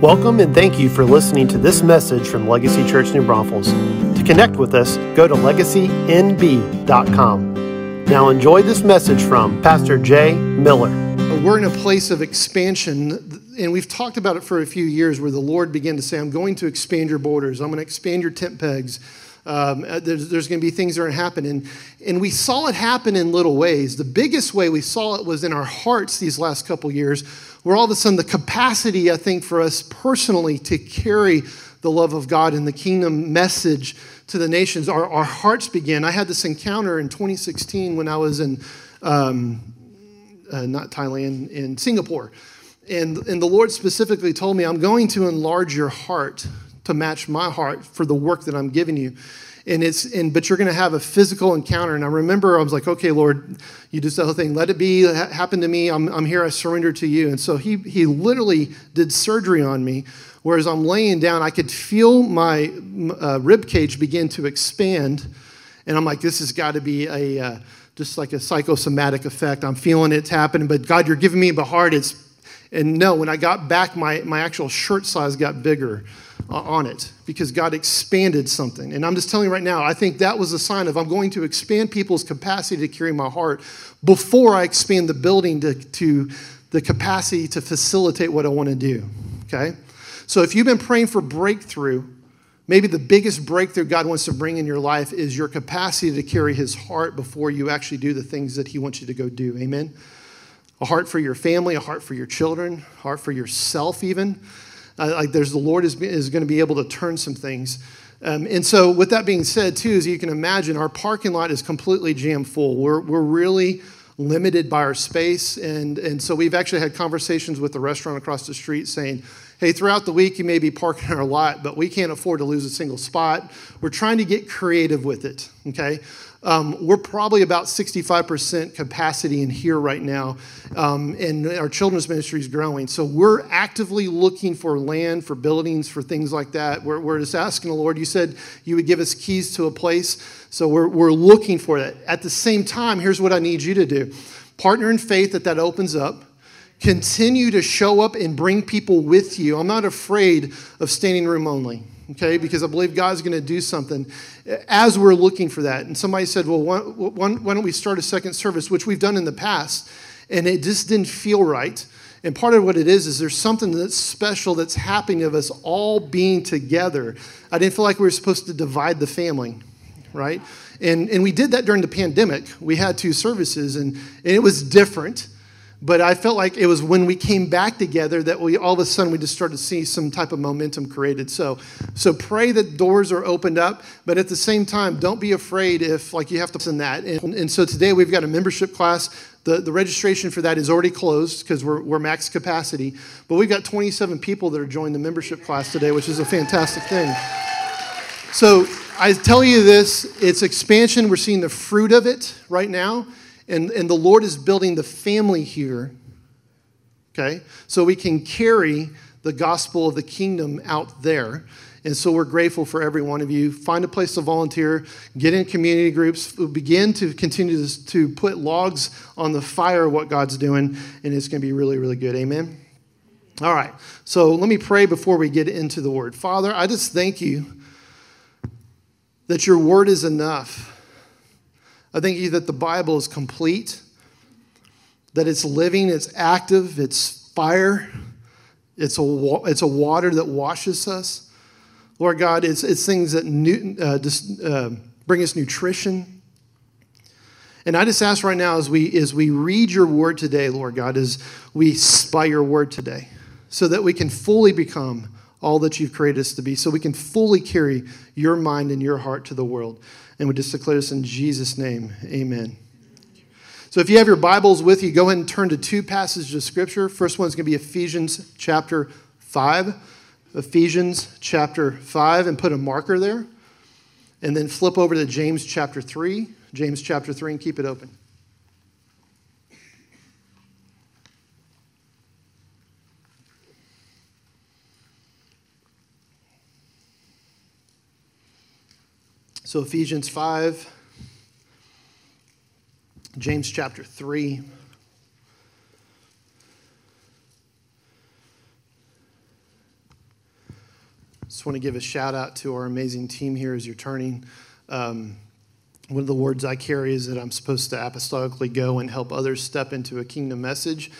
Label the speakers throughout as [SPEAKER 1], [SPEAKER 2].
[SPEAKER 1] Welcome and thank you for listening to this message from Legacy Church New Braunfels. To connect with us, go to legacynb.com. Now enjoy this message from Pastor Jay Miller.
[SPEAKER 2] We're in a place of expansion, and we've talked about it for a few years where the Lord began to say, I'm going to expand your borders, I'm going to expand your tent pegs. Um, uh, there's, there's going to be things that are going to happen. And, and we saw it happen in little ways. The biggest way we saw it was in our hearts these last couple years, where all of a sudden the capacity, I think, for us personally to carry the love of God and the kingdom message to the nations, our, our hearts began. I had this encounter in 2016 when I was in, um, uh, not Thailand, in Singapore. And, and the Lord specifically told me, I'm going to enlarge your heart to match my heart for the work that I'm giving you. And it's and but you're going to have a physical encounter. And I remember I was like, okay, Lord, you just the whole thing. Let it be. Happen to me. I'm, I'm here. I surrender to you. And so he he literally did surgery on me. Whereas I'm laying down, I could feel my uh, rib cage begin to expand, and I'm like, this has got to be a uh, just like a psychosomatic effect. I'm feeling it's happening, but God, you're giving me the heart. It's and no, when I got back, my my actual shirt size got bigger Uh, on it because God expanded something. And I'm just telling you right now, I think that was a sign of I'm going to expand people's capacity to carry my heart before I expand the building to, to the capacity to facilitate what I want to do. Okay? So if you've been praying for breakthrough, maybe the biggest breakthrough God wants to bring in your life is your capacity to carry his heart before you actually do the things that he wants you to go do. Amen? A heart for your family, a heart for your children, a heart for yourself, even. Like there's the Lord is, is going to be able to turn some things. Um, and so, with that being said, too, as you can imagine, our parking lot is completely jam full. We're, we're really limited by our space. And, and so, we've actually had conversations with the restaurant across the street saying, hey, throughout the week, you may be parking our lot, but we can't afford to lose a single spot. We're trying to get creative with it, okay? Um, we're probably about 65% capacity in here right now, um, and our children's ministry is growing. So we're actively looking for land, for buildings, for things like that. We're, we're just asking the Lord. You said you would give us keys to a place, so we're, we're looking for that. At the same time, here's what I need you to do partner in faith that that opens up. Continue to show up and bring people with you. I'm not afraid of standing room only okay? Because I believe God's going to do something as we're looking for that. And somebody said, well, why, why, don't we start a second service, which we've done in the past, and it just didn't feel right. And part of what it is, is there's something that's special that's happening of us all being together. I didn't feel like we were supposed to divide the family, right? And, and we did that during the pandemic. We had two services, and, and it was different. But I felt like it was when we came back together that we all of a sudden we just started to see some type of momentum created. So, so pray that doors are opened up, but at the same time, don't be afraid if like you have to send that. And, and so today we've got a membership class. The, the registration for that is already closed because we're, we're max capacity. But we've got 27 people that are joining the membership class today, which is a fantastic thing. So I tell you this, it's expansion. We're seeing the fruit of it right now. And, and the Lord is building the family here, okay? So we can carry the gospel of the kingdom out there. And so we're grateful for every one of you. Find a place to volunteer, get in community groups, begin to continue to, put logs on the fire of what God's doing, and it's going to be really, really good. Amen? All right, so let me pray before we get into the word. Father, I just thank you that your word is enough I think that the Bible is complete, that it's living, it's active, it's fire, it's a, it's a water that washes us. Lord God, it's, it's things that new, uh, just, uh, bring us nutrition. And I just ask right now as we, as we read your word today, Lord God, as we spy your word today, so that we can fully become all that you've created us to be, so we can fully carry your mind and your heart to the world. And we just declare this in Jesus' name. Amen. So if you have your Bibles with you, go ahead and turn to two passages of Scripture. First one's going to be Ephesians chapter 5. Ephesians chapter 5, and put a marker there. And then flip over to James chapter 3. James chapter 3, and keep it open. So, Ephesians 5, James chapter 3. Just want to give a shout out to our amazing team here as you're turning. Um, one of the words I carry is that I'm supposed to apostolically go and help others step into a kingdom message.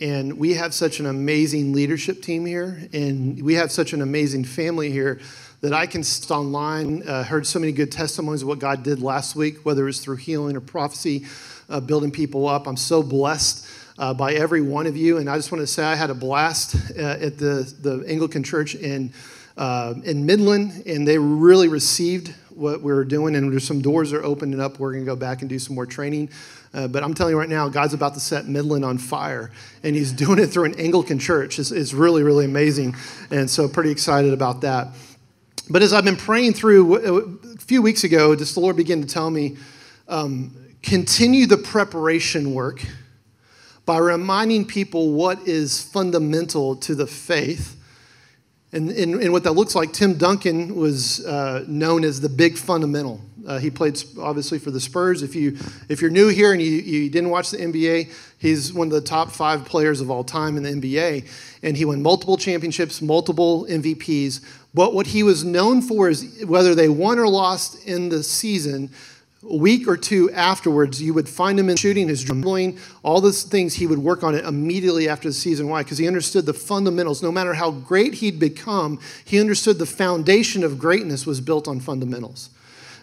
[SPEAKER 2] And we have such an amazing leadership team here, and we have such an amazing family here that I can sit online, uh, heard so many good testimonies of what God did last week, whether it was through healing or prophecy, uh, building people up. I'm so blessed. Uh, by every one of you, and I just want to say I had a blast uh, at the, the Anglican Church in uh, in Midland, and they really received what we were doing. And there's some doors are opening up. We're going to go back and do some more training. Uh, but I'm telling you right now, God's about to set Midland on fire, and He's doing it through an Anglican church. It's, it's really, really amazing, and so pretty excited about that. But as I've been praying through, a few weeks ago, just the Lord began to tell me, um, continue the preparation work by reminding people what is fundamental to the faith and, and, and, what that looks like, Tim Duncan was uh, known as the big fundamental. Uh, he played obviously for the Spurs. If you if you're new here and you, you didn't watch the NBA, he's one of the top five players of all time in the NBA, and he won multiple championships, multiple MVPs. But what he was known for is whether they won or lost in the season, a week or two afterwards, you would find him in shooting, his dribbling, all those things. He would work on it immediately after the season. Why? Because he understood the fundamentals. No matter how great he'd become, he understood the foundation of greatness was built on fundamentals.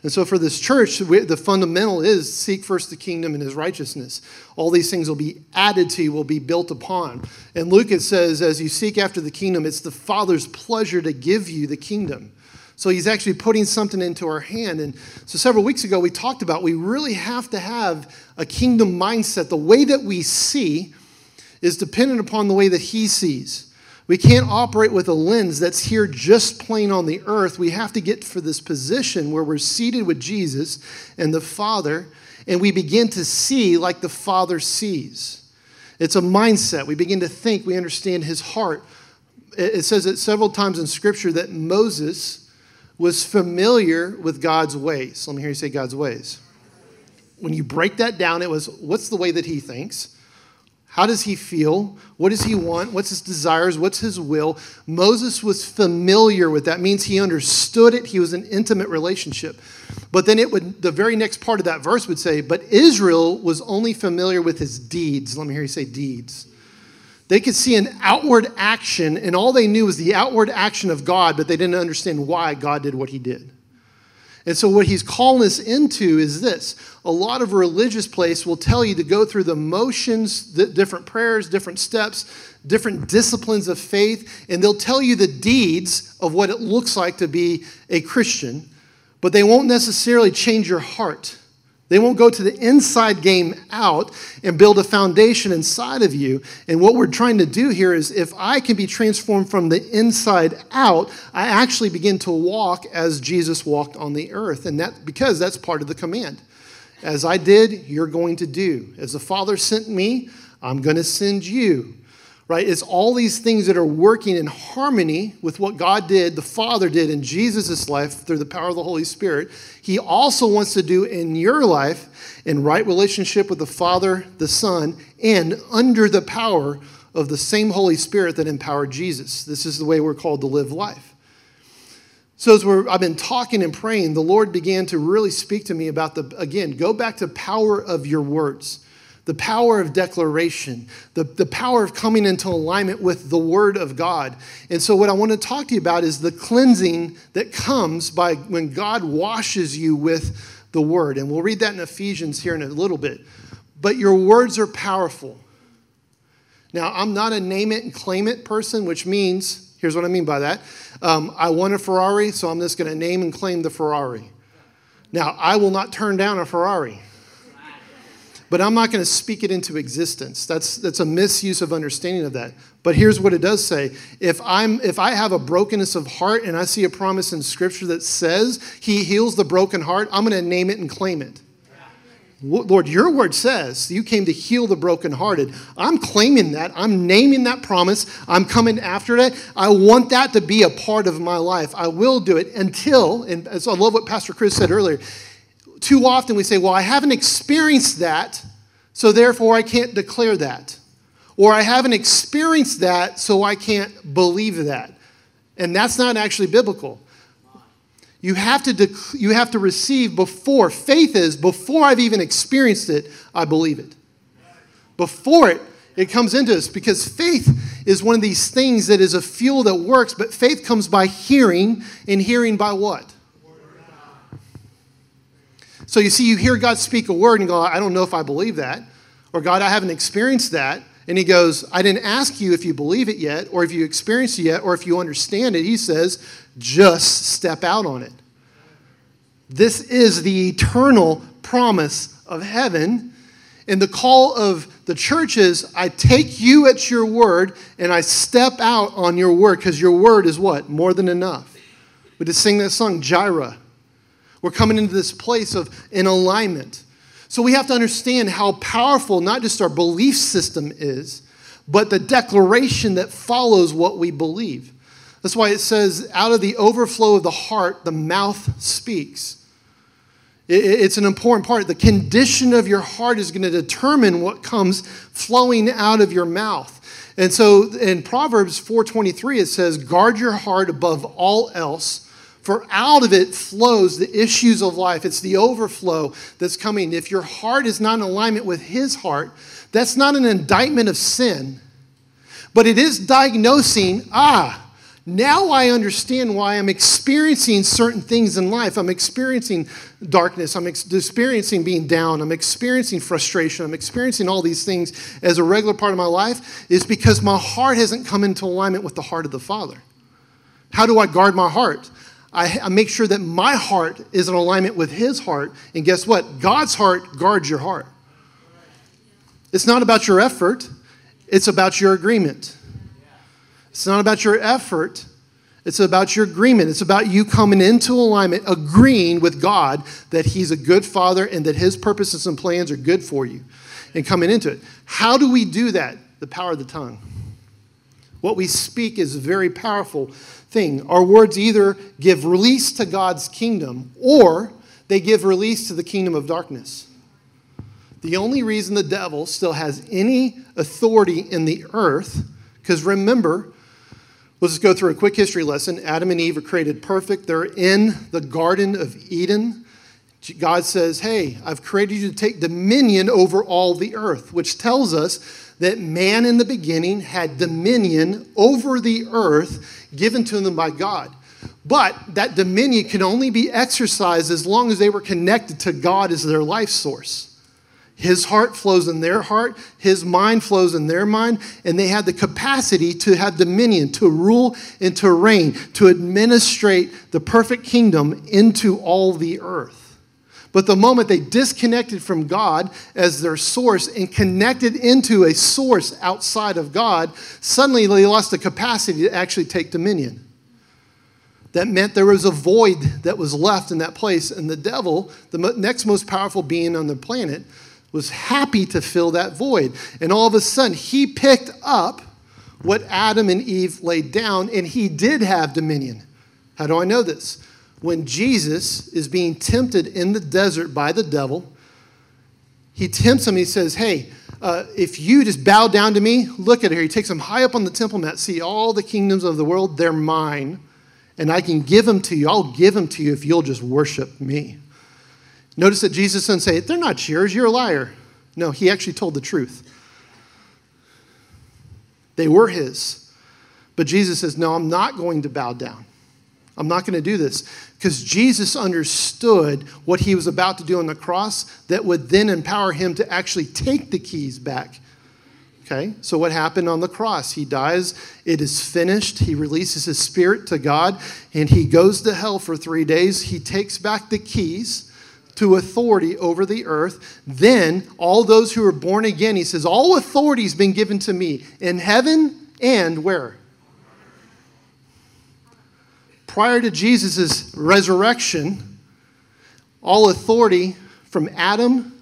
[SPEAKER 2] And so for this church, the fundamental is seek first the kingdom and his righteousness. All these things will be added to you, will be built upon. And Luke, it says, as you seek after the kingdom, it's the Father's pleasure to give you the kingdom. So he's actually putting something into our hand. And so several weeks ago, we talked about we really have to have a kingdom mindset. The way that we see is dependent upon the way that he sees. We can't operate with a lens that's here just plain on the earth. We have to get for this position where we're seated with Jesus and the Father, and we begin to see like the Father sees. It's a mindset. We begin to think, we understand his heart. It says it several times in Scripture that Moses was familiar with God's ways. Let me hear you say God's ways. When you break that down, it was what's the way that he thinks? How does he feel? What does he want? What's his desires? What's his will? Moses was familiar with that. Means he understood it. He was an intimate relationship. But then it would the very next part of that verse would say, but Israel was only familiar with his deeds. Let me hear you say deeds. They could see an outward action, and all they knew was the outward action of God, but they didn't understand why God did what he did. And so, what he's calling us into is this a lot of religious place will tell you to go through the motions, the different prayers, different steps, different disciplines of faith, and they'll tell you the deeds of what it looks like to be a Christian, but they won't necessarily change your heart. They won't go to the inside game out and build a foundation inside of you. And what we're trying to do here is if I can be transformed from the inside out, I actually begin to walk as Jesus walked on the earth. And that because that's part of the command. As I did, you're going to do. As the Father sent me, I'm going to send you right? It's all these things that are working in harmony with what God did, the Father did in Jesus' life through the power of the Holy Spirit. He also wants to do in your life in right relationship with the Father, the Son, and under the power of the same Holy Spirit that empowered Jesus. This is the way we're called to live life. So, as I've been talking and praying, the Lord began to really speak to me about the, again, go back to power of your words the power of declaration, the, the power of coming into alignment with the Word of God. And so, what I want to talk to you about is the cleansing that comes by when God washes you with the Word. And we'll read that in Ephesians here in a little bit. But your words are powerful. Now, I'm not a name it and claim it person, which means, here's what I mean by that. Um, I want a Ferrari, so I'm just going to name and claim the Ferrari. Now, I will not turn down a Ferrari but I'm not going to speak it into existence. That's, that's a misuse of understanding of that. But here's what it does say if, I'm, if I have a brokenness of heart and I see a promise in Scripture that says He heals the broken heart, I'm going to name it and claim it. Lord, your word says you came to heal the brokenhearted. I'm claiming that. I'm naming that promise. I'm coming after it. I want that to be a part of my life. I will do it until, and so I love what Pastor Chris said earlier, too often we say, well, I haven't experienced that, so therefore I can't declare that. Or I haven't experienced that, so I can't believe that. And that's not actually biblical. You have to, dec- you have to receive before. Faith is before I've even experienced it, I believe it. Before it, it comes into us because faith is one of these things that is a fuel that works, but faith comes by hearing, and hearing by what? So you see, you hear God speak a word and go, I don't know if I believe that. Or God, I haven't experienced that. And he goes, I didn't ask you if you believe it yet, or if you experience it yet, or if you understand it. He says, just step out on it. This is the eternal promise of heaven. And the call of the church is I take you at your word and I step out on your word because your word is what? More than enough. We just sing that song, Jireh. We're coming into this place of in alignment. So we have to understand how powerful not just our belief system is, but the declaration that follows what we believe. That's why it says, out of the overflow of the heart, the mouth speaks. It's an important part. The condition of your heart is going to determine what comes flowing out of your mouth. And so in Proverbs 4:23 it says, "Guard your heart above all else, for out of it flows the issues of life. It's the overflow that's coming. If your heart is not in alignment with His heart, that's not an indictment of sin, but it is diagnosing, ah, now I understand why I'm experiencing certain things in life. I'm experiencing darkness. I'm ex- experiencing being down. I'm experiencing frustration. I'm experiencing all these things as a regular part of my life, is because my heart hasn't come into alignment with the heart of the Father. How do I guard my heart? I, I make sure that my heart is in alignment with His heart. And guess what? God's heart guards your heart. It's not about your effort, it's about your agreement. It's not about your effort, it's about your agreement. It's about you coming into alignment, agreeing with God that He's a good Father and that His purposes and plans are good for you, and coming into it. How do we do that? The power of the tongue. What we speak is very powerful thing. Our words either give release to God's kingdom or they give release to the kingdom of darkness. The only reason the devil still has any authority in the earth, because remember, let's just go through a quick history lesson. Adam and Eve are created perfect, they're in the Garden of Eden. God says, Hey, I've created you to take dominion over all the earth, which tells us that man in the beginning had dominion over the earth given to them by God. But that dominion can only be exercised as long as they were connected to God as their life source. His heart flows in their heart, his mind flows in their mind, and they had the capacity to have dominion, to rule and to reign, to administrate the perfect kingdom into all the earth. But the moment they disconnected from God as their source and connected into a source outside of God, suddenly they lost the capacity to actually take dominion. That meant there was a void that was left in that place, and the devil, the next most powerful being on the planet, was happy to fill that void. And all of a sudden, he picked up what Adam and Eve laid down, and he did have dominion. How do I know this? When Jesus is being tempted in the desert by the devil, he tempts him. He says, Hey, uh, if you just bow down to me, look at her. He takes him high up on the temple mount. See, all the kingdoms of the world, they're mine, and I can give them to you. I'll give them to you if you'll just worship me. Notice that Jesus doesn't say, They're not yours, you're a liar. No, he actually told the truth. They were his. But Jesus says, No, I'm not going to bow down. I'm not going to do this because Jesus understood what he was about to do on the cross that would then empower him to actually take the keys back. Okay, so what happened on the cross? He dies, it is finished. He releases his spirit to God, and he goes to hell for three days. He takes back the keys to authority over the earth. Then, all those who are born again, he says, All authority has been given to me in heaven and where? Prior to Jesus' resurrection, all authority from Adam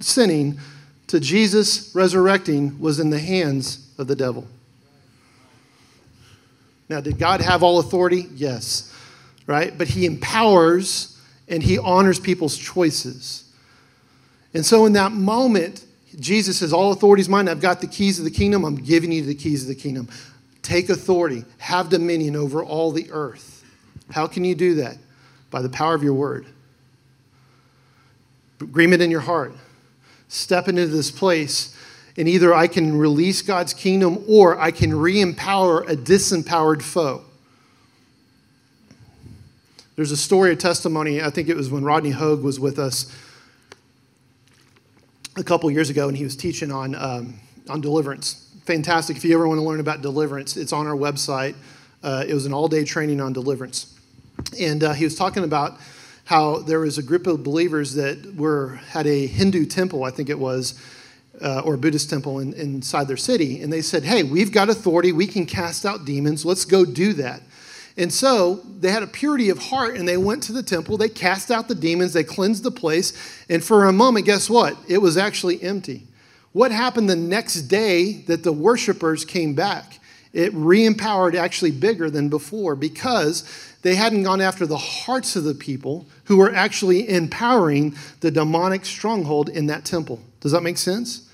[SPEAKER 2] sinning to Jesus resurrecting was in the hands of the devil. Now, did God have all authority? Yes. Right? But he empowers and he honors people's choices. And so, in that moment, Jesus says, All authority is mine. I've got the keys of the kingdom. I'm giving you the keys of the kingdom. Take authority. Have dominion over all the earth. How can you do that? By the power of your word. Agreement in your heart. Step into this place, and either I can release God's kingdom or I can re empower a disempowered foe. There's a story, a testimony, I think it was when Rodney Hogue was with us a couple years ago, and he was teaching on, um, on deliverance. Fantastic. If you ever want to learn about deliverance, it's on our website. Uh, it was an all day training on deliverance. And uh, he was talking about how there was a group of believers that were had a Hindu temple, I think it was, uh, or Buddhist temple in, inside their city, and they said, "Hey, we've got authority. We can cast out demons. Let's go do that." And so they had a purity of heart, and they went to the temple. They cast out the demons. They cleansed the place, and for a moment, guess what? It was actually empty. What happened the next day that the worshipers came back? It re empowered actually bigger than before because they hadn't gone after the hearts of the people who were actually empowering the demonic stronghold in that temple. Does that make sense?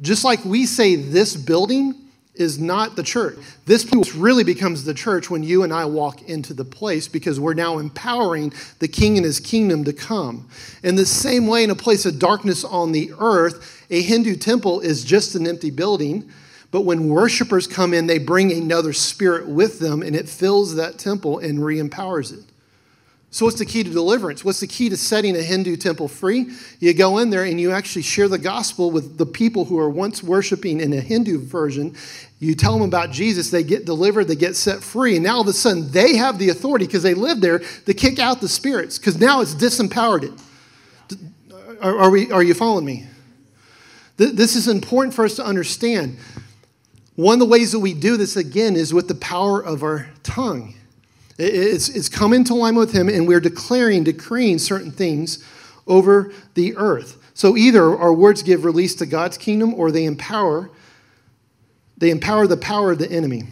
[SPEAKER 2] Just like we say this building is not the church. This place really becomes the church when you and I walk into the place because we're now empowering the king and his kingdom to come. In the same way, in a place of darkness on the earth, a Hindu temple is just an empty building but when worshipers come in, they bring another spirit with them and it fills that temple and re empowers it. So, what's the key to deliverance? What's the key to setting a Hindu temple free? You go in there and you actually share the gospel with the people who are once worshiping in a Hindu version. You tell them about Jesus, they get delivered, they get set free, and now all of a sudden they have the authority because they live there to kick out the spirits because now it's disempowered it. Are, are, we, are you following me? This is important for us to understand. One of the ways that we do this again is with the power of our tongue. It's, it's come into alignment with Him, and we're declaring, decreeing certain things over the earth. So either our words give release to God's kingdom, or they empower, they empower the power of the enemy.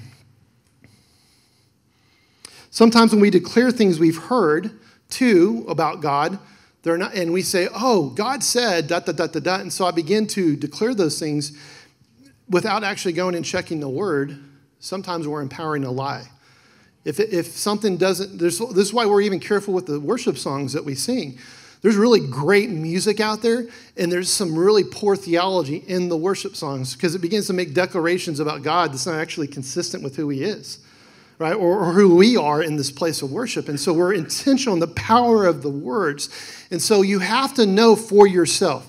[SPEAKER 2] Sometimes when we declare things we've heard too about God, they're not, and we say, "Oh, God said da da da da da," and so I begin to declare those things without actually going and checking the word, sometimes we're empowering a lie. If, if something doesn't, this is why we're even careful with the worship songs that we sing. There's really great music out there, and there's some really poor theology in the worship songs because it begins to make declarations about God that's not actually consistent with who He is, right? Or, or who we are in this place of worship. And so we're intentional in the power of the words. And so you have to know for yourself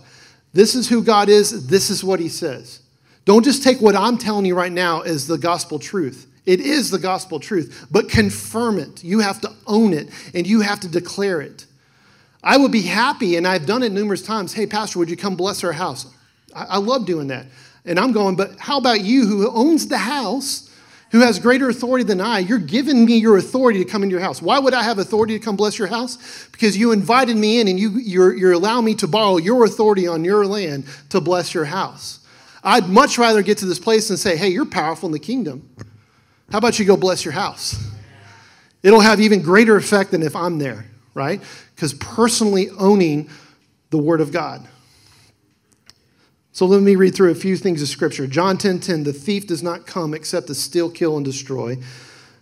[SPEAKER 2] this is who God is, this is what He says. Don't just take what I'm telling you right now as the gospel truth. It is the gospel truth, but confirm it. You have to own it and you have to declare it. I would be happy, and I've done it numerous times. Hey, Pastor, would you come bless our house? I, love doing that. And I'm going, but how about you who owns the house, who has greater authority than I? You're giving me your authority to come into your house. Why would I have authority to come bless your house? Because you invited me in and you, you're, you're allowing me to borrow your authority on your land to bless your house. I'd much rather get to this place and say, hey, you're powerful in the kingdom. How about you go bless your house? It'll have even greater effect than if I'm there, right? Because personally owning the Word of God. So let me read through a few things of Scripture. John 10 10, the thief does not come except to steal, kill, and destroy.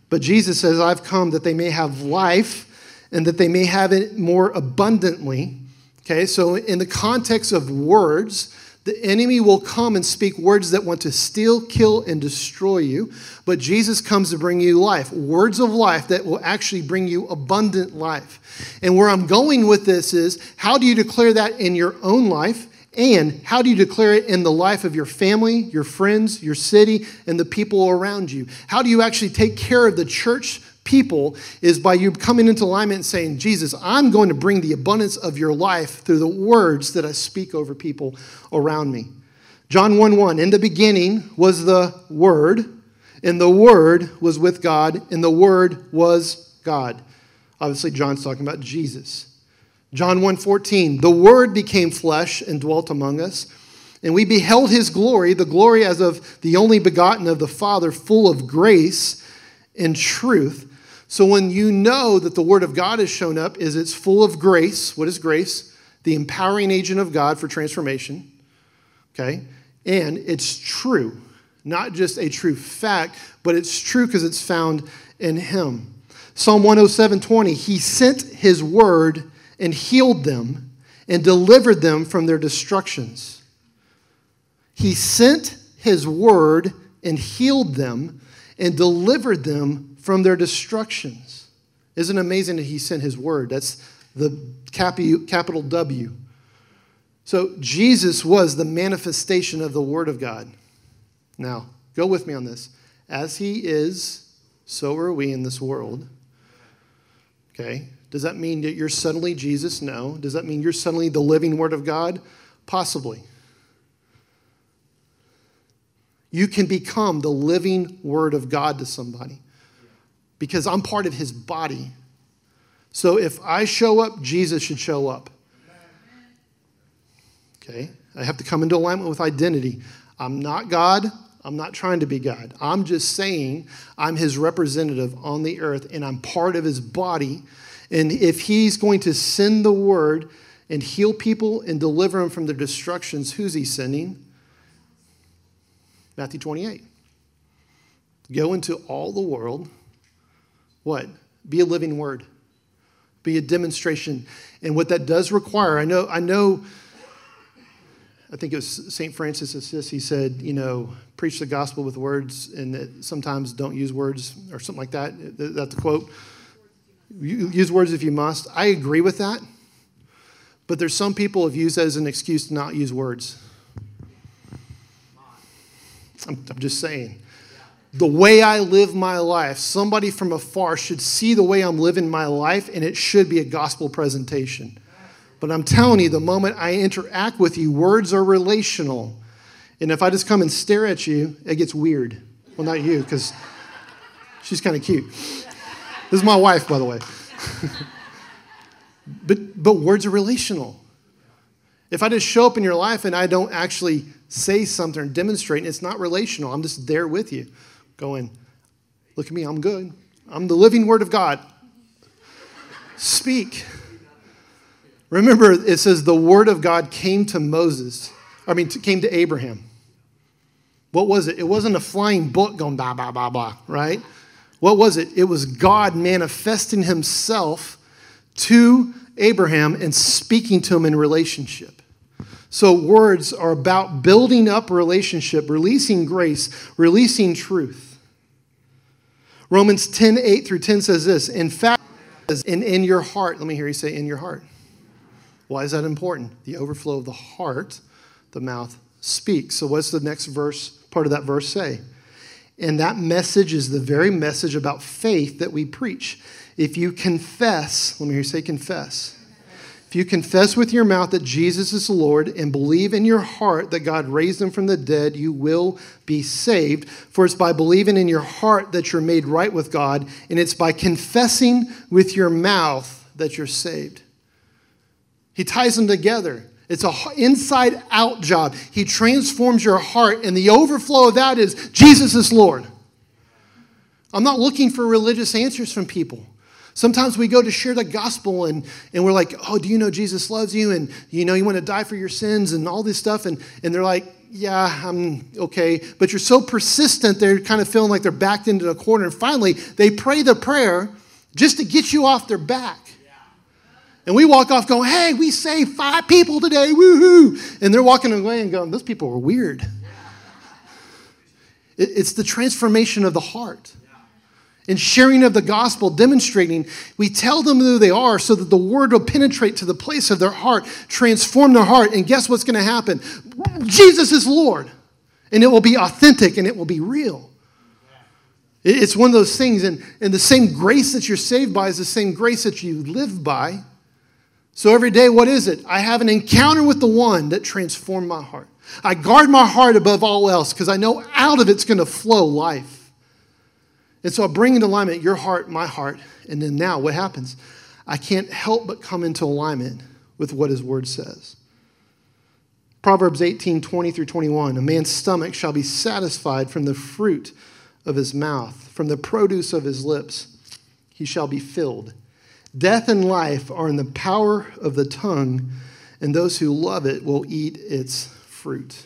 [SPEAKER 2] But Jesus says, I've come that they may have life and that they may have it more abundantly. Okay, so in the context of words, the enemy will come and speak words that want to steal, kill, and destroy you. But Jesus comes to bring you life, words of life that will actually bring you abundant life. And where I'm going with this is how do you declare that in your own life? And how do you declare it in the life of your family, your friends, your city, and the people around you? How do you actually take care of the church people is by you coming into alignment and saying, Jesus, I'm going to bring the abundance of your life through the words that I speak over people around me. John 1 1, in the beginning was the Word, and the Word was with God, and the Word was God. Obviously, John's talking about Jesus. John 1 14, the Word became flesh and dwelt among us. And we beheld his glory, the glory as of the only begotten of the Father, full of grace and truth. So when you know that the Word of God has shown up, is it's full of grace. What is grace? The empowering agent of God for transformation. Okay? And it's true. Not just a true fact, but it's true because it's found in Him. Psalm 107:20, He sent His word and healed them and delivered them from their destructions. He sent His word and healed them and delivered them from their destructions. Isn't it amazing that He sent His word? That's the capital W. So Jesus was the manifestation of the Word of God. Now, go with me on this. As He is, so are we in this world. Okay? Does that mean that you're suddenly Jesus? No. Does that mean you're suddenly the living Word of God? Possibly. You can become the living Word of God to somebody because I'm part of His body. So if I show up, Jesus should show up. Okay? I have to come into alignment with identity. I'm not God. I'm not trying to be God. I'm just saying I'm his representative on the earth and I'm part of his body. And if he's going to send the word and heal people and deliver them from their destructions, who's he sending? Matthew 28. Go into all the world. What? Be a living word. Be a demonstration. And what that does require, I know, I know I think it was St. Francis of Assisi said, you know, preach the gospel with words and that sometimes don't use words or something like that. That's the quote. Use words if you must. I agree with that. But there's some people have used that as an excuse to not use words. I'm, I'm just saying. The way I live my life, somebody from afar should see the way I'm living my life, and it should be a gospel presentation. But I'm telling you, the moment I interact with you, words are relational. And if I just come and stare at you, it gets weird. Well, not you, because she's kind of cute. This is my wife, by the way. but, but words are relational. If I just show up in your life and I don't actually say something or demonstrate, it's not relational. I'm just there with you, going, Look at me, I'm good. I'm the living word of God. Speak. Remember, it says the word of God came to Moses, I mean, came to Abraham. What was it? It wasn't a flying book going blah, blah, blah, blah, right? What was it? It was God manifesting himself to Abraham and speaking to him in relationship. So, words are about building up relationship, releasing grace, releasing truth. Romans 10 8 through 10 says this In fact, in, in your heart, let me hear you say, in your heart. Why is that important? The overflow of the heart, the mouth speaks. So, what's the next verse, part of that verse say? And that message is the very message about faith that we preach. If you confess, let me hear you say confess. If you confess with your mouth that Jesus is Lord and believe in your heart that God raised him from the dead, you will be saved. For it's by believing in your heart that you're made right with God, and it's by confessing with your mouth that you're saved. He ties them together. It's an inside out job. He transforms your heart, and the overflow of that is Jesus is Lord. I'm not looking for religious answers from people. Sometimes we go to share the gospel and, and we're like, oh, do you know Jesus loves you? And you know, you want to die for your sins and all this stuff. And, and they're like, yeah, I'm okay. But you're so persistent, they're kind of feeling like they're backed into a corner. And finally, they pray the prayer just to get you off their back. And we walk off going, hey, we saved five people today, woohoo. And they're walking away and going, those people are weird. It's the transformation of the heart. And sharing of the gospel, demonstrating, we tell them who they are so that the word will penetrate to the place of their heart, transform their heart. And guess what's going to happen? Jesus is Lord. And it will be authentic and it will be real. It's one of those things, and, and the same grace that you're saved by is the same grace that you live by. So every day, what is it? I have an encounter with the one that transformed my heart. I guard my heart above all else because I know out of it's going to flow life. And so I bring into alignment your heart, my heart. And then now what happens? I can't help but come into alignment with what his word says. Proverbs 18 20 through 21. A man's stomach shall be satisfied from the fruit of his mouth, from the produce of his lips, he shall be filled. Death and life are in the power of the tongue, and those who love it will eat its fruit.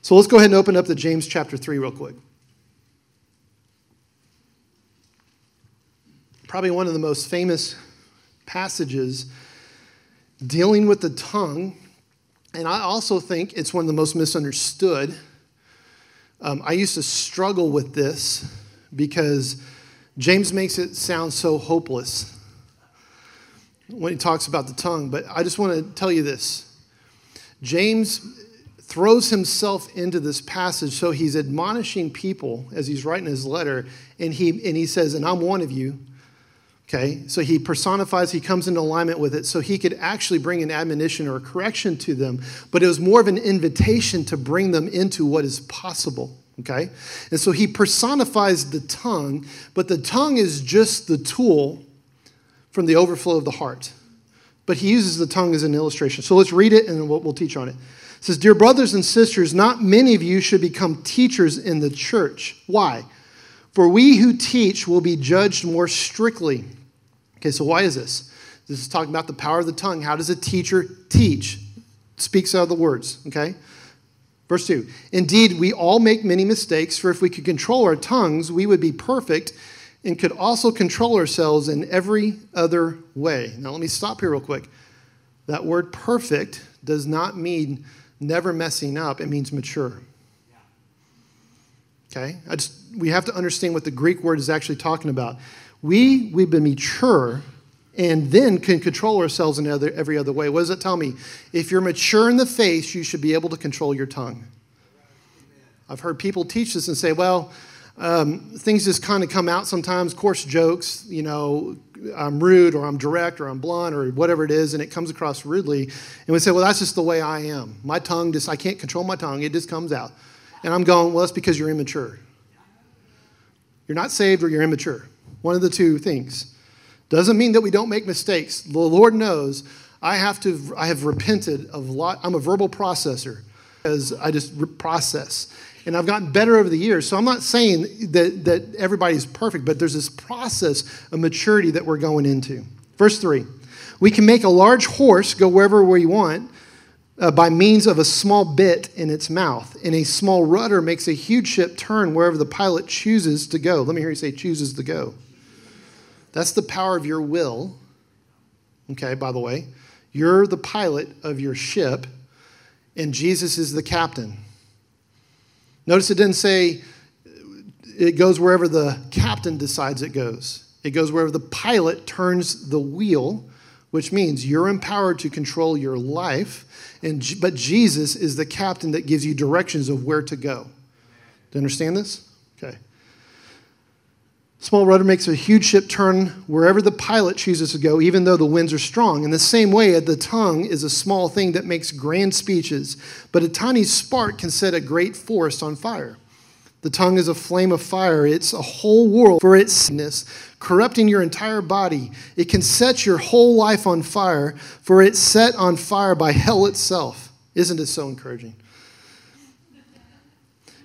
[SPEAKER 2] So let's go ahead and open up to James chapter 3 real quick. Probably one of the most famous passages dealing with the tongue. And I also think it's one of the most misunderstood. Um, I used to struggle with this because James makes it sound so hopeless when he talks about the tongue. But I just want to tell you this James throws himself into this passage so he's admonishing people as he's writing his letter and he and he says and i'm one of you okay so he personifies he comes into alignment with it so he could actually bring an admonition or a correction to them but it was more of an invitation to bring them into what is possible okay and so he personifies the tongue but the tongue is just the tool from the overflow of the heart but he uses the tongue as an illustration so let's read it and we'll, we'll teach on it it says, Dear brothers and sisters, not many of you should become teachers in the church. Why? For we who teach will be judged more strictly. Okay, so why is this? This is talking about the power of the tongue. How does a teacher teach? Speaks out of the words, okay? Verse 2 Indeed, we all make many mistakes, for if we could control our tongues, we would be perfect and could also control ourselves in every other way. Now, let me stop here real quick. That word perfect does not mean never messing up, it means mature. Okay? I just, we have to understand what the Greek word is actually talking about. We, we've been mature and then can control ourselves in other, every other way. What does it tell me? If you're mature in the faith, you should be able to control your tongue. I've heard people teach this and say, well, um, things just kind of come out sometimes, coarse jokes, you know, I'm rude or I'm direct or I'm blunt or whatever it is, and it comes across rudely. And we say, well, that's just the way I am. My tongue just, I can't control my tongue, it just comes out. And I'm going, well, that's because you're immature. You're not saved or you're immature. One of the two things. Doesn't mean that we don't make mistakes. The Lord knows I have to, I have repented of a lot. I'm a verbal processor as I just process and I've gotten better over the years. So I'm not saying that, that everybody's perfect, but there's this process of maturity that we're going into. Verse 3 We can make a large horse go wherever we want uh, by means of a small bit in its mouth, and a small rudder makes a huge ship turn wherever the pilot chooses to go. Let me hear you say, chooses to go. That's the power of your will. Okay, by the way, you're the pilot of your ship, and Jesus is the captain. Notice it didn't say it goes wherever the captain decides it goes. It goes wherever the pilot turns the wheel, which means you're empowered to control your life, and, but Jesus is the captain that gives you directions of where to go. Do you understand this? Okay. Small rudder makes a huge ship turn wherever the pilot chooses to go, even though the winds are strong. In the same way, the tongue is a small thing that makes grand speeches, but a tiny spark can set a great forest on fire. The tongue is a flame of fire. It's a whole world for its sickness, corrupting your entire body. It can set your whole life on fire, for it's set on fire by hell itself. Isn't it so encouraging?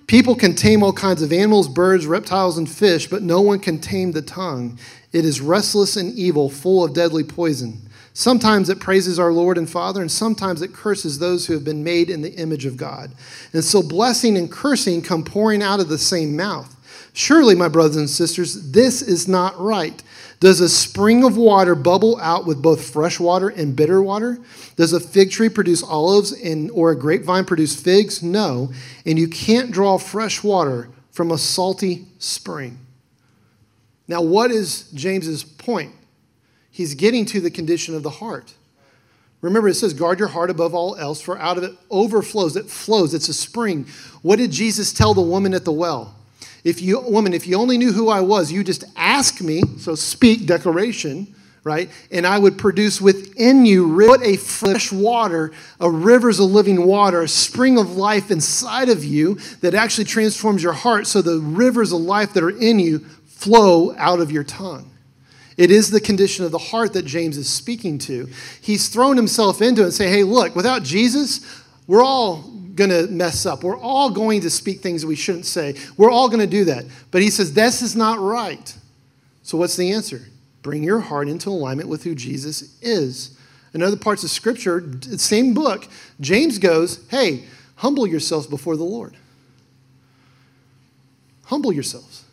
[SPEAKER 2] People can tame all kinds of animals, birds, reptiles, and fish, but no one can tame the tongue. It is restless and evil, full of deadly poison. Sometimes it praises our Lord and Father, and sometimes it curses those who have been made in the image of God. And so blessing and cursing come pouring out of the same mouth. Surely, my brothers and sisters, this is not right. Does a spring of water bubble out with both fresh water and bitter water? Does a fig tree produce olives and, or a grapevine produce figs? No. And you can't draw fresh water from a salty spring. Now, what is James's point? He's getting to the condition of the heart. Remember, it says, guard your heart above all else, for out of it overflows, it flows, it's a spring. What did Jesus tell the woman at the well? If you, woman, if you only knew who I was, you just ask me, so speak, declaration, right? And I would produce within you what a fresh water, a rivers of living water, a spring of life inside of you that actually transforms your heart so the rivers of life that are in you flow out of your tongue. It is the condition of the heart that James is speaking to. He's thrown himself into it and say, hey, look, without Jesus, we're all going to mess up. We're all going to speak things we shouldn't say. We're all going to do that. But he says, this is not right. So, what's the answer? Bring your heart into alignment with who Jesus is. In other parts of Scripture, same book, James goes, hey, Humble yourselves before the Lord. Humble yourselves.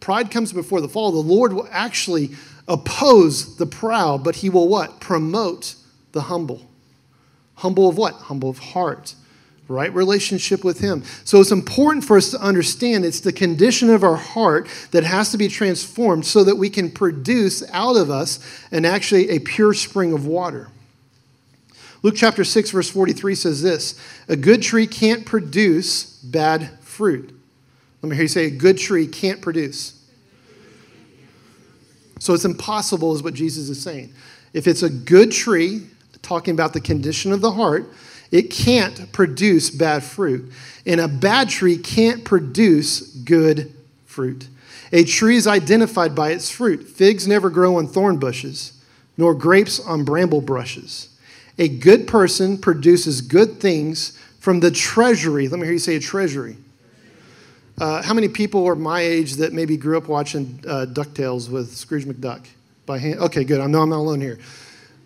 [SPEAKER 2] Pride comes before the fall. The Lord will actually oppose the proud, but he will what? Promote the humble. Humble of what? Humble of heart. Right relationship with him. So it's important for us to understand it's the condition of our heart that has to be transformed so that we can produce out of us and actually a pure spring of water. Luke chapter 6, verse 43 says this A good tree can't produce bad fruit. Let me hear you say, A good tree can't produce. So it's impossible, is what Jesus is saying. If it's a good tree, talking about the condition of the heart, it can't produce bad fruit. And a bad tree can't produce good fruit. A tree is identified by its fruit. Figs never grow on thorn bushes, nor grapes on bramble brushes. A good person produces good things from the treasury. Let me hear you say a treasury. Uh, how many people are my age that maybe grew up watching uh, DuckTales with Scrooge McDuck? By hand? Okay, good. I know I'm not alone here.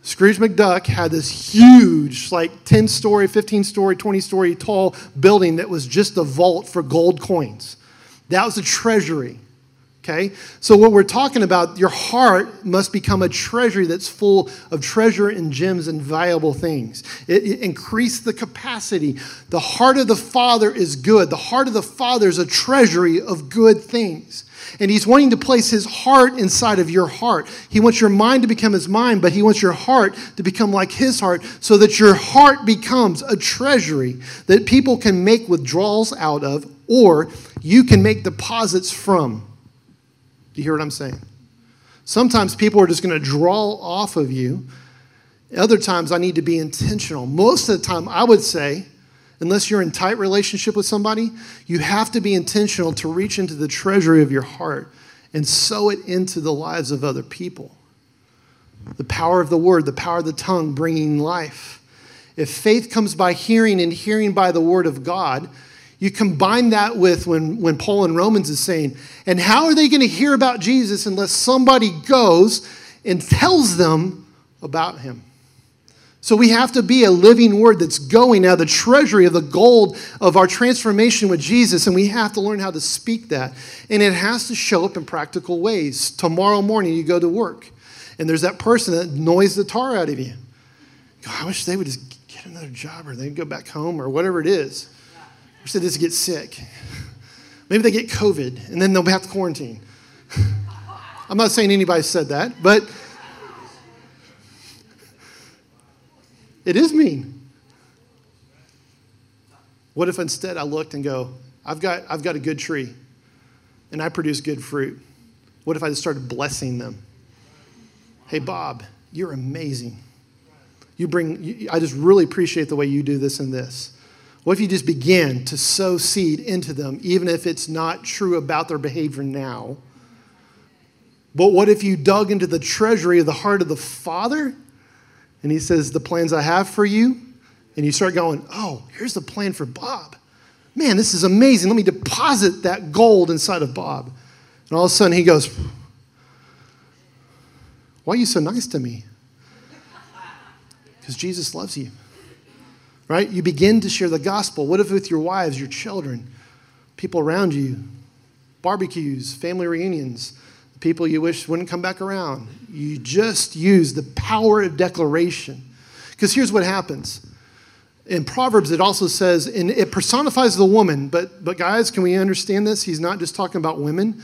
[SPEAKER 2] Scrooge McDuck had this huge, like 10 story, 15 story, 20 story tall building that was just a vault for gold coins. That was a treasury. Okay? So, what we're talking about, your heart must become a treasury that's full of treasure and gems and valuable things. It, it increase the capacity. The heart of the Father is good. The heart of the Father is a treasury of good things. And He's wanting to place His heart inside of your heart. He wants your mind to become His mind, but He wants your heart to become like His heart so that your heart becomes a treasury that people can make withdrawals out of or you can make deposits from. Do you hear what I'm saying? Sometimes people are just going to draw off of you. Other times, I need to be intentional. Most of the time, I would say, unless you're in tight relationship with somebody, you have to be intentional to reach into the treasury of your heart and sow it into the lives of other people. The power of the word, the power of the tongue bringing life. If faith comes by hearing and hearing by the word of God, you combine that with when, when Paul in Romans is saying, and how are they going to hear about Jesus unless somebody goes and tells them about him? So we have to be a living word that's going now, the treasury of the gold of our transformation with Jesus, and we have to learn how to speak that. And it has to show up in practical ways. Tomorrow morning, you go to work, and there's that person that annoys the tar out of you. God, I wish they would just get another job or they'd go back home or whatever it is they just get sick. Maybe they get COVID and then they'll have to quarantine. I'm not saying anybody said that, but it is mean. What if instead I looked and go, I've got, I've got a good tree and I produce good fruit? What if I just started blessing them? Hey, Bob, you're amazing. You bring, I just really appreciate the way you do this and this. What if you just begin to sow seed into them, even if it's not true about their behavior now? But what if you dug into the treasury of the heart of the Father and He says, The plans I have for you? And you start going, Oh, here's the plan for Bob. Man, this is amazing. Let me deposit that gold inside of Bob. And all of a sudden he goes, Why are you so nice to me? Because Jesus loves you right? You begin to share the gospel. What if with your wives, your children, people around you, barbecues, family reunions, people you wish wouldn't come back around? You just use the power of declaration. Because here's what happens. In Proverbs, it also says, and it personifies the woman, but, but guys, can we understand this? He's not just talking about women,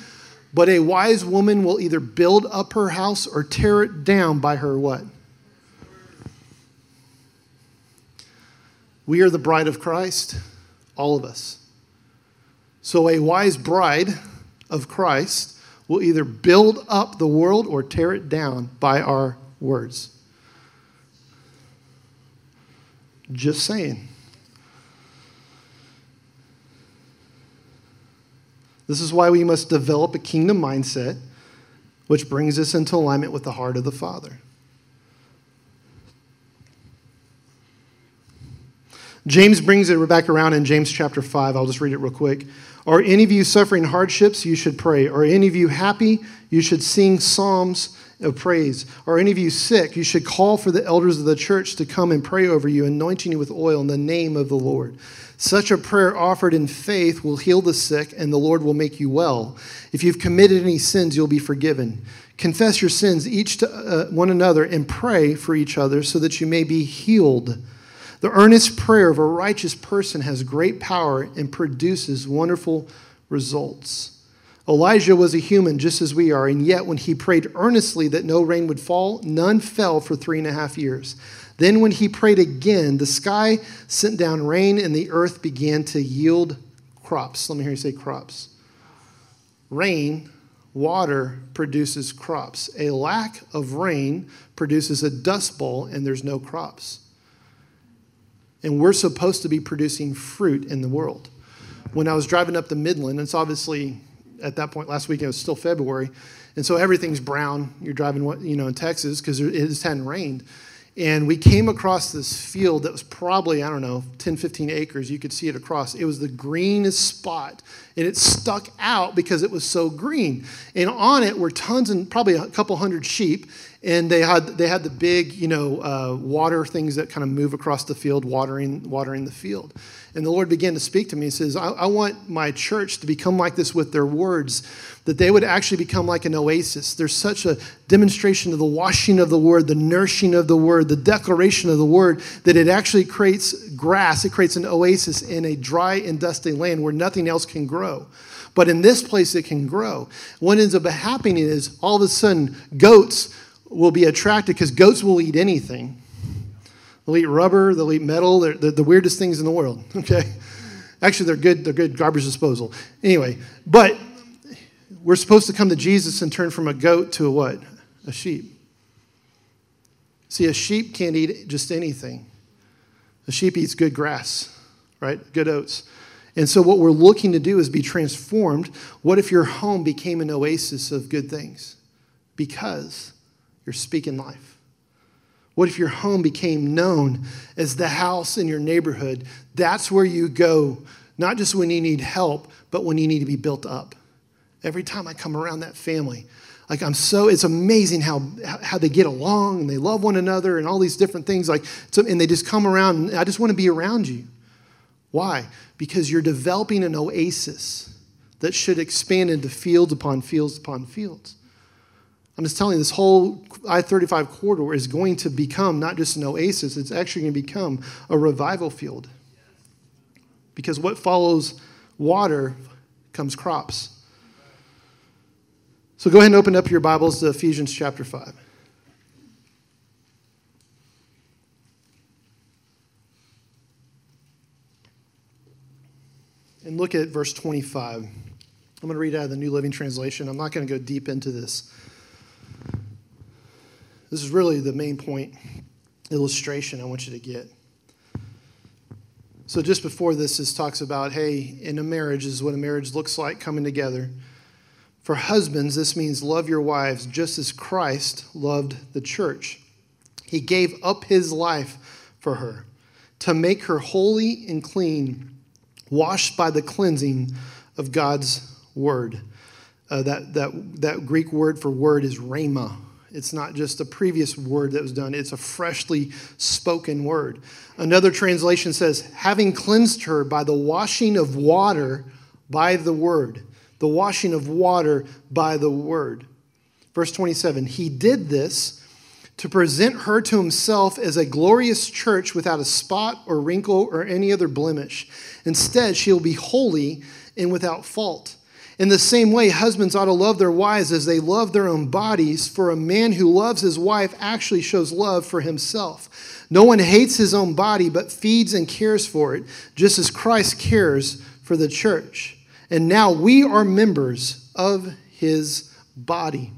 [SPEAKER 2] but a wise woman will either build up her house or tear it down by her what? We are the bride of Christ, all of us. So, a wise bride of Christ will either build up the world or tear it down by our words. Just saying. This is why we must develop a kingdom mindset, which brings us into alignment with the heart of the Father. James brings it back around in James chapter 5. I'll just read it real quick. Are any of you suffering hardships? You should pray. Are any of you happy? You should sing psalms of praise. Are any of you sick? You should call for the elders of the church to come and pray over you, anointing you with oil in the name of the Lord. Such a prayer offered in faith will heal the sick, and the Lord will make you well. If you've committed any sins, you'll be forgiven. Confess your sins each to uh, one another and pray for each other so that you may be healed. The earnest prayer of a righteous person has great power and produces wonderful results. Elijah was a human just as we are, and yet when he prayed earnestly that no rain would fall, none fell for three and a half years. Then, when he prayed again, the sky sent down rain and the earth began to yield crops. Let me hear you say crops. Rain, water produces crops. A lack of rain produces a dust bowl, and there's no crops. And we're supposed to be producing fruit in the world. When I was driving up the Midland, it's obviously at that point last week, it was still February. And so everything's brown. You're driving, you know, in Texas because it just hadn't rained. And we came across this field that was probably, I don't know, 10, 15 acres. You could see it across. It was the greenest spot. And it stuck out because it was so green. And on it were tons and probably a couple hundred sheep and they had they had the big you know uh, water things that kind of move across the field watering watering the field. And the lord began to speak to me he says I, I, want my church to become like this with their words that they would actually become like an oasis. There's such a demonstration of the washing of the word the nourishing of the word the declaration of the word that it actually creates grass. It creates an oasis in a dry and dusty land where nothing else can grow. But in this place it can grow. What ends up happening is all of a sudden goats will be attracted because goats will eat anything. They'll eat rubber, they'll eat metal, they're, they're, the weirdest things in the world, okay? Actually, they're good, they're good garbage disposal. Anyway, but we're supposed to come to Jesus and turn from a goat to a what? A sheep. See, a sheep can't eat just anything. A sheep eats good grass, right? Good oats. And so, what we're looking to do is be transformed. What if your home became an oasis of good things? Because you're speaking life? What if your home became known as the house in your neighborhood? That's where you go, not just when you need help, but when you need to be built up. Every time I come around that family, like I'm so, it's amazing how, how they get along and they love one another and all these different things. Like, and they just come around and I just want to be around you. Why? Because you're developing an oasis that should expand into fields upon fields upon fields. I'm just telling you, this whole I 35 corridor is going to become not just an oasis, it's actually going to become a revival field. Because what follows water comes crops. So go ahead and open up your Bibles to Ephesians chapter 5. And look at verse 25. I'm going to read out of the New Living Translation. I'm not going to go deep into this. This is really the main point illustration I want you to get. So, just before this, this talks about hey, in a marriage, is what a marriage looks like coming together. For husbands, this means love your wives just as Christ loved the church. He gave up his life for her to make her holy and clean, washed by the cleansing of God's word. Uh, that, that, that Greek word for word is rhema, it's not just a previous word that was done, it's a freshly spoken word. Another translation says, having cleansed her by the washing of water by the word. The washing of water by the word. Verse 27 He did this to present her to himself as a glorious church without a spot or wrinkle or any other blemish. Instead, she'll be holy and without fault. In the same way, husbands ought to love their wives as they love their own bodies, for a man who loves his wife actually shows love for himself. No one hates his own body, but feeds and cares for it, just as Christ cares for the church. And now we are members of his body.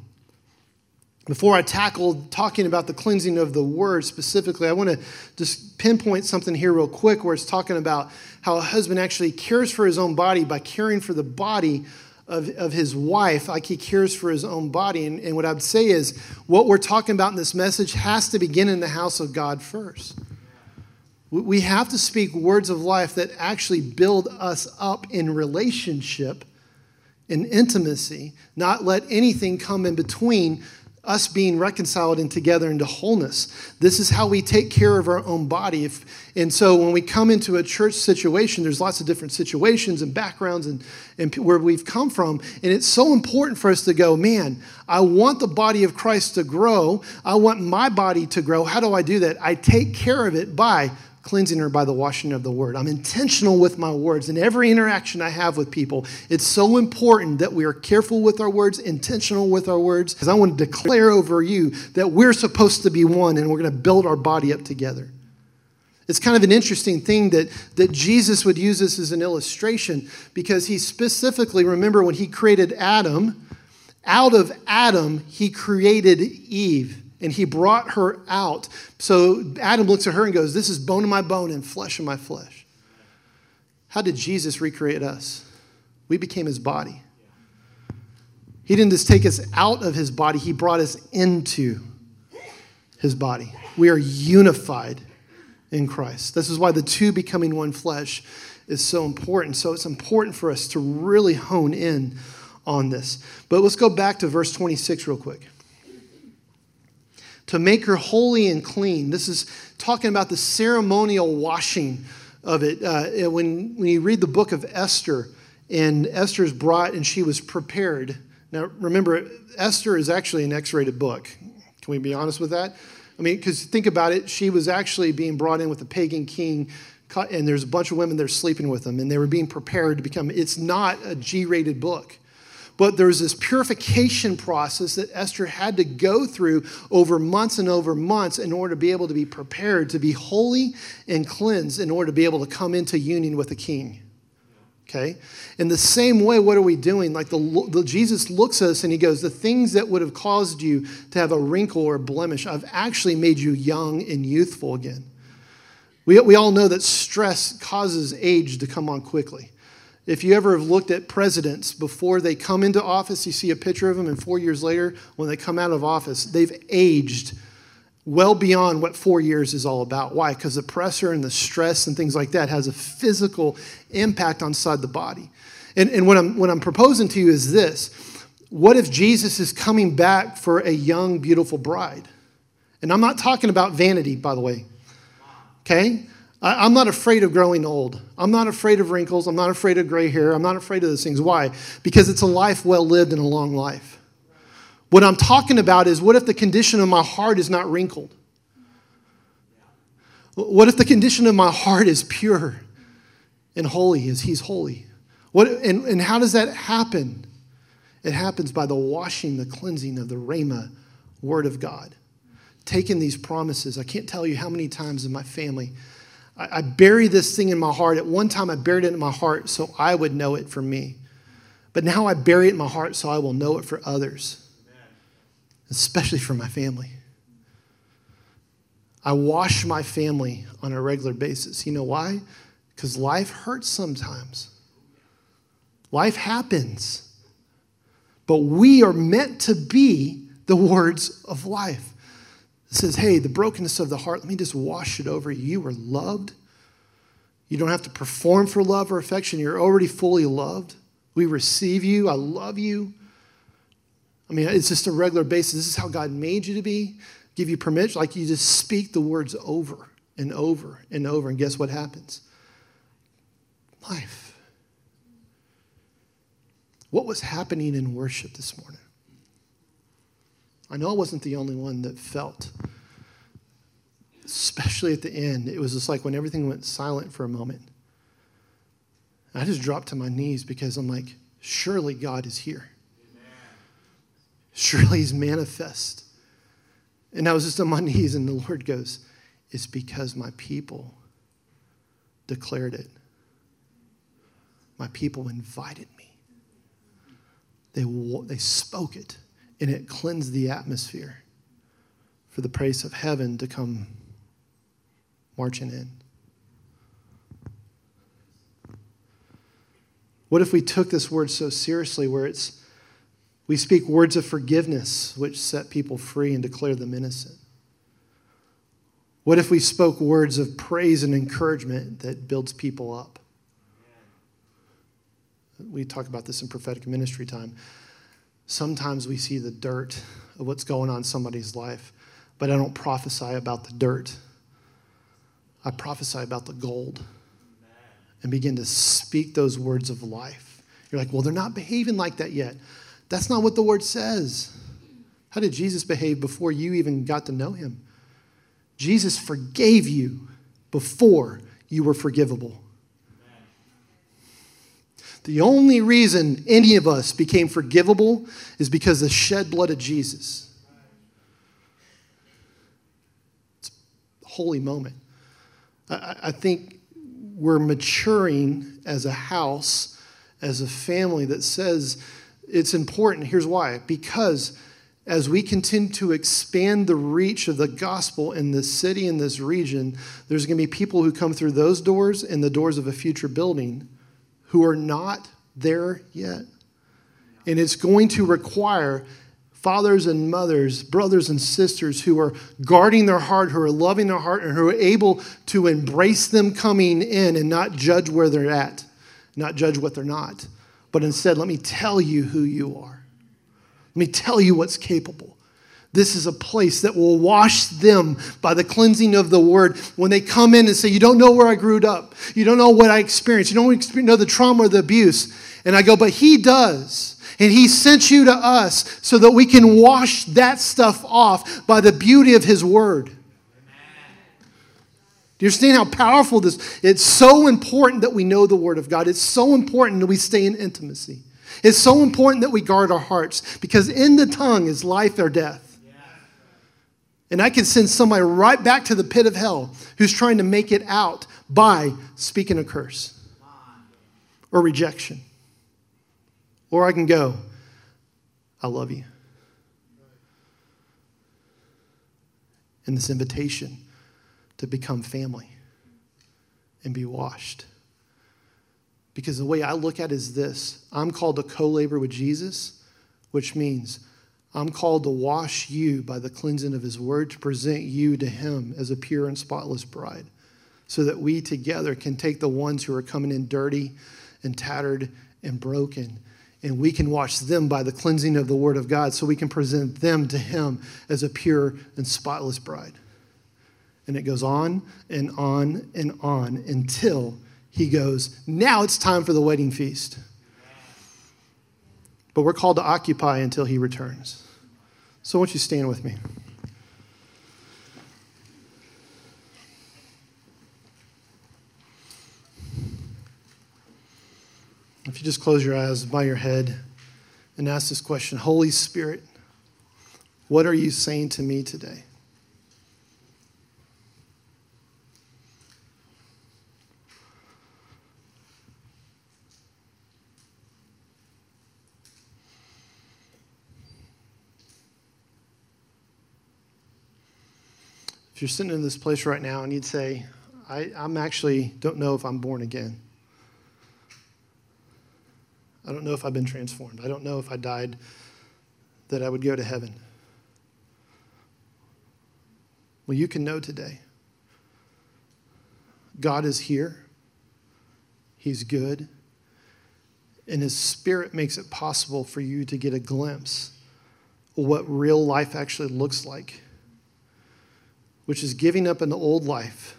[SPEAKER 2] Before I tackle talking about the cleansing of the word specifically, I want to just pinpoint something here real quick where it's talking about how a husband actually cares for his own body by caring for the body of, of his wife like he cares for his own body. And, and what I'd say is what we're talking about in this message has to begin in the house of God first. We have to speak words of life that actually build us up in relationship, in intimacy, not let anything come in between us being reconciled and together into wholeness. This is how we take care of our own body. If, and so when we come into a church situation, there's lots of different situations and backgrounds and, and where we've come from. And it's so important for us to go, man, I want the body of Christ to grow. I want my body to grow. How do I do that? I take care of it by cleansing her by the washing of the word. I'm intentional with my words in every interaction I have with people. It's so important that we are careful with our words, intentional with our words, because I want to declare over you that we're supposed to be one and we're going to build our body up together. It's kind of an interesting thing that, that Jesus would use this as an illustration because he specifically, remember when he created Adam, out of Adam, he created Eve and he brought her out. So Adam looks at her and goes, This is bone of my bone and flesh of my flesh. How did Jesus recreate us? We became his body. He didn't just take us out of his body, he brought us into his body. We are unified in Christ. This is why the two becoming one flesh is so important. So it's important for us to really hone in on this. But let's go back to verse 26 real quick to make her holy and clean. This is talking about the ceremonial washing of it. Uh, when, when you read the book of Esther, and Esther's brought and she was prepared. Now, remember, Esther is actually an X rated book. Can we be honest with that? I mean, because think about it, she was actually being brought in with a pagan king, and there's a bunch of women there sleeping with them, and they were being prepared to become. It's not a G rated book. But there was this purification process that Esther had to go through over months and over months in order to be able to be prepared to be holy and cleansed in order to be able to come into union with the king. Okay? In the same way, what are we doing? Like the, the, Jesus looks at us and he goes, The things that would have caused you to have a wrinkle or a blemish, I've actually made you young and youthful again. We, we all know that stress causes age to come on quickly. If you ever have looked at presidents before they come into office, you see a picture of them, and four years later, when they come out of office, they've aged well beyond what four years is all about. Why? Because the pressure and the stress and things like that has a physical impact on side the body. And, and what, I'm, what I'm proposing to you is this What if Jesus is coming back for a young, beautiful bride? And I'm not talking about vanity, by the way. Okay? I, am not afraid of growing old. I'm not afraid of wrinkles. I'm not afraid of gray hair. I'm not afraid of those things. Why? Because it's a life well lived and a long life. What I'm talking about is what if the condition of my heart is not wrinkled? What if the condition of my heart is pure and holy as He's holy? What, and, and how does that happen? It happens by the washing, the cleansing of the Rhema Word of God. Taking these promises. I can't tell you how many times in my family I, I bury this thing in my heart. At one time, I buried it in my heart so I would know it for me. But now I bury it in my heart so I will know it for others, especially for my family. I wash my family on a regular basis. You know why? Because life hurts sometimes. Life happens. But we are meant to be the words of life. It says, hey, the brokenness of the heart, let me just wash it over you. You are loved. You don't have to perform for love or affection. You're already fully loved. We receive you. I love you. I mean, it's just a regular basis. This is how God made you to be. Give you permission. Like you just speak the words over and over and over. And guess what happens? Life. What was happening in worship this morning? I know I wasn't the only one that felt, especially at the end. It was just like when everything went silent for a moment. I just dropped to my knees because I'm like, surely God is here. Surely He's manifest. And I was just on my knees, and the Lord goes, It's because my people declared it. My people invited me. They, they spoke it and it cleansed the atmosphere for the praise of heaven to come marching in. What if we took this word so seriously where it's we speak words of forgiveness which set people free and declare them innocent? What if we spoke words of praise and encouragement that builds people up? We talk about this in prophetic ministry time. Sometimes we see the dirt of what's going on in somebody's life, but I don't prophesy about the dirt. I prophesy about the gold and begin to speak those words of life. You're like, well, they're not behaving like that yet. That's not what the word says. How did Jesus behave before you even got to know him? Jesus forgave you before you were forgivable. The only reason any of us became forgivable is because the shed blood of Jesus. It's a holy moment. I, I think we're maturing as a house, as a family that says it's important. Here's why because as we continue to expand the reach of the gospel in this city, in this region, there's going to be people who come through those doors and the doors of a future building who are not there yet. And it's going to require fathers and mothers, brothers and sisters who are guarding their heart, who are loving their heart, and who are able to embrace them coming in and not judge where they're at, not judge what they're not, but instead, let me tell you who you are. Let me tell you what's capable. This is a place that will wash them by the cleansing of the word. When they come in and say, You don't know where I grew up, you don't know what I experienced, you don't know the trauma or the abuse. And I go, But He does. And He sent you to us so that we can wash that stuff off by the beauty of His Word. Do you understand how powerful this? It's so important that we know the Word of God. It's so important that we stay in intimacy. It's so important that we guard our hearts because in the tongue is life or death. And I can send somebody right back to the pit of hell who's trying to make it out by speaking a curse or rejection. Or I can go, I love you. And this invitation to become family and be washed. Because the way I look at it is this I'm called to co labor with Jesus, which means I'm called to wash you by the cleansing of his word, to present you to him as a pure and spotless bride, so that we together can take the ones who are coming in dirty and tattered and broken and we can wash them by the cleansing of the Word of God so we can present them to Him as a pure and spotless bride. And it goes on and on and on until He goes, Now it's time for the wedding feast. But we're called to occupy until He returns. So, won't you stand with me? If you just close your eyes, bow your head, and ask this question Holy Spirit, what are you saying to me today? If you're sitting in this place right now and you'd say, I, am actually don't know if I'm born again. I don't know if I've been transformed. I don't know if I died that I would go to heaven. Well, you can know today. God is here. He's good. And His Spirit makes it possible for you to get a glimpse of what real life actually looks like, which is giving up an old life,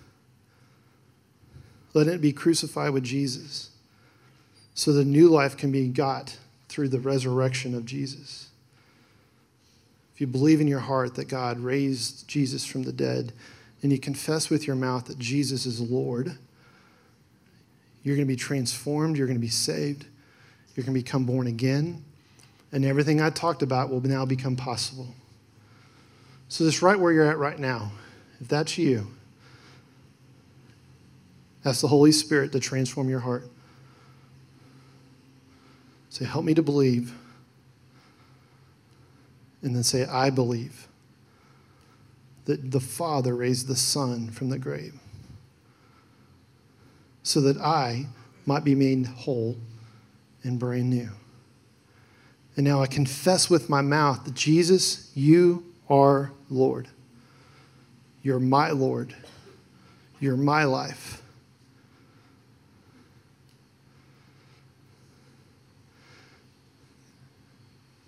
[SPEAKER 2] letting it be crucified with Jesus so the new life can be got through the resurrection of Jesus. If you believe in your heart that God raised Jesus from the dead and you confess with your mouth that Jesus is Lord, you're going to be transformed, you're going to be saved, you're going to become born again, and everything I talked about will now become possible. So, just right where you're at right now, if that's you, ask the Holy Spirit to transform your heart. Say, help me to believe. And then say, I believe that the Father raised the Son from the grave so that I might be made whole and brand new. And now I confess with my mouth that Jesus, you are Lord. You're my Lord. You're my life.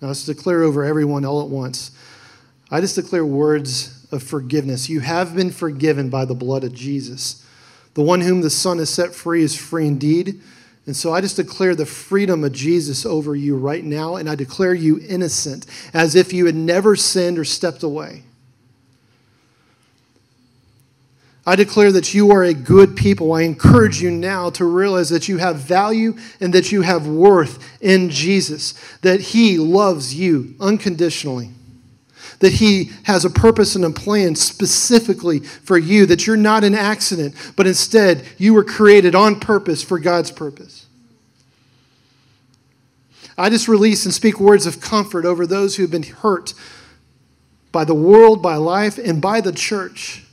[SPEAKER 2] Now let's declare over everyone all at once. I just declare words of forgiveness. You have been forgiven by the blood of Jesus. The one whom the Son has set free is free indeed. And so I just declare the freedom of Jesus over you right now, and I declare you innocent, as if you had never sinned or stepped away. I declare that you are a good people. I encourage you now to realize that you have value and that you have worth in Jesus, that He loves you unconditionally, that He has a purpose and a plan specifically for you, that you're not an accident, but instead you were created on purpose for God's purpose. I just release and speak words of comfort over those who have been hurt by the world, by life, and by the church.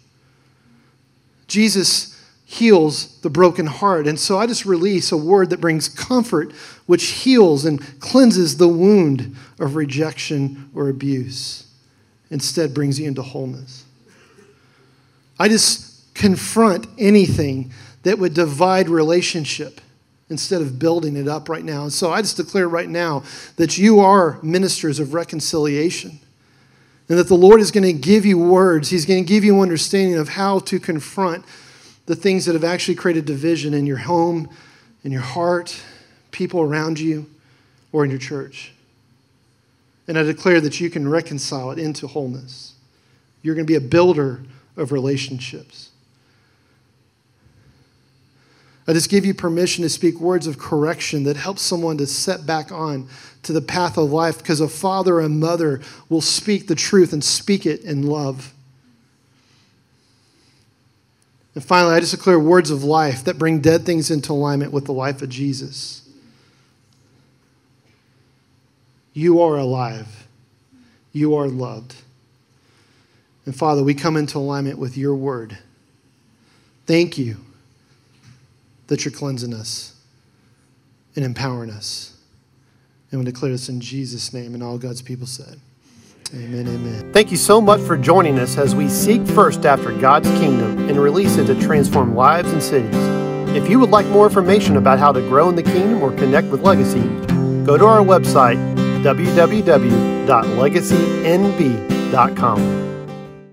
[SPEAKER 2] Jesus heals the broken heart. And so I just release a word that brings comfort, which heals and cleanses the wound of rejection or abuse, instead, brings you into wholeness. I just confront anything that would divide relationship instead of building it up right now. And so I just declare right now that you are ministers of reconciliation. And that the Lord is going to give you words. He's going to give you understanding of how to confront the things that have actually created division in your home, in your heart, people around you, or in your church. And I declare that you can reconcile it into wholeness. You're going to be a builder of relationships. I just give you permission to speak words of correction that help someone to set back on to the path of life because a father and mother will speak the truth and speak it in love. And finally, I just declare words of life that bring dead things into alignment with the life of Jesus. You are alive. You are loved. And Father, we come into alignment with your word. Thank you that you're cleansing us and empowering us. And we declare this in Jesus' name, and all God's people said. Amen, amen.
[SPEAKER 1] Thank you so much for joining us as we seek first after God's kingdom and release it to transform lives and cities. If you would like more information about how to grow in the kingdom or connect with Legacy, go to our website, www.legacynb.com.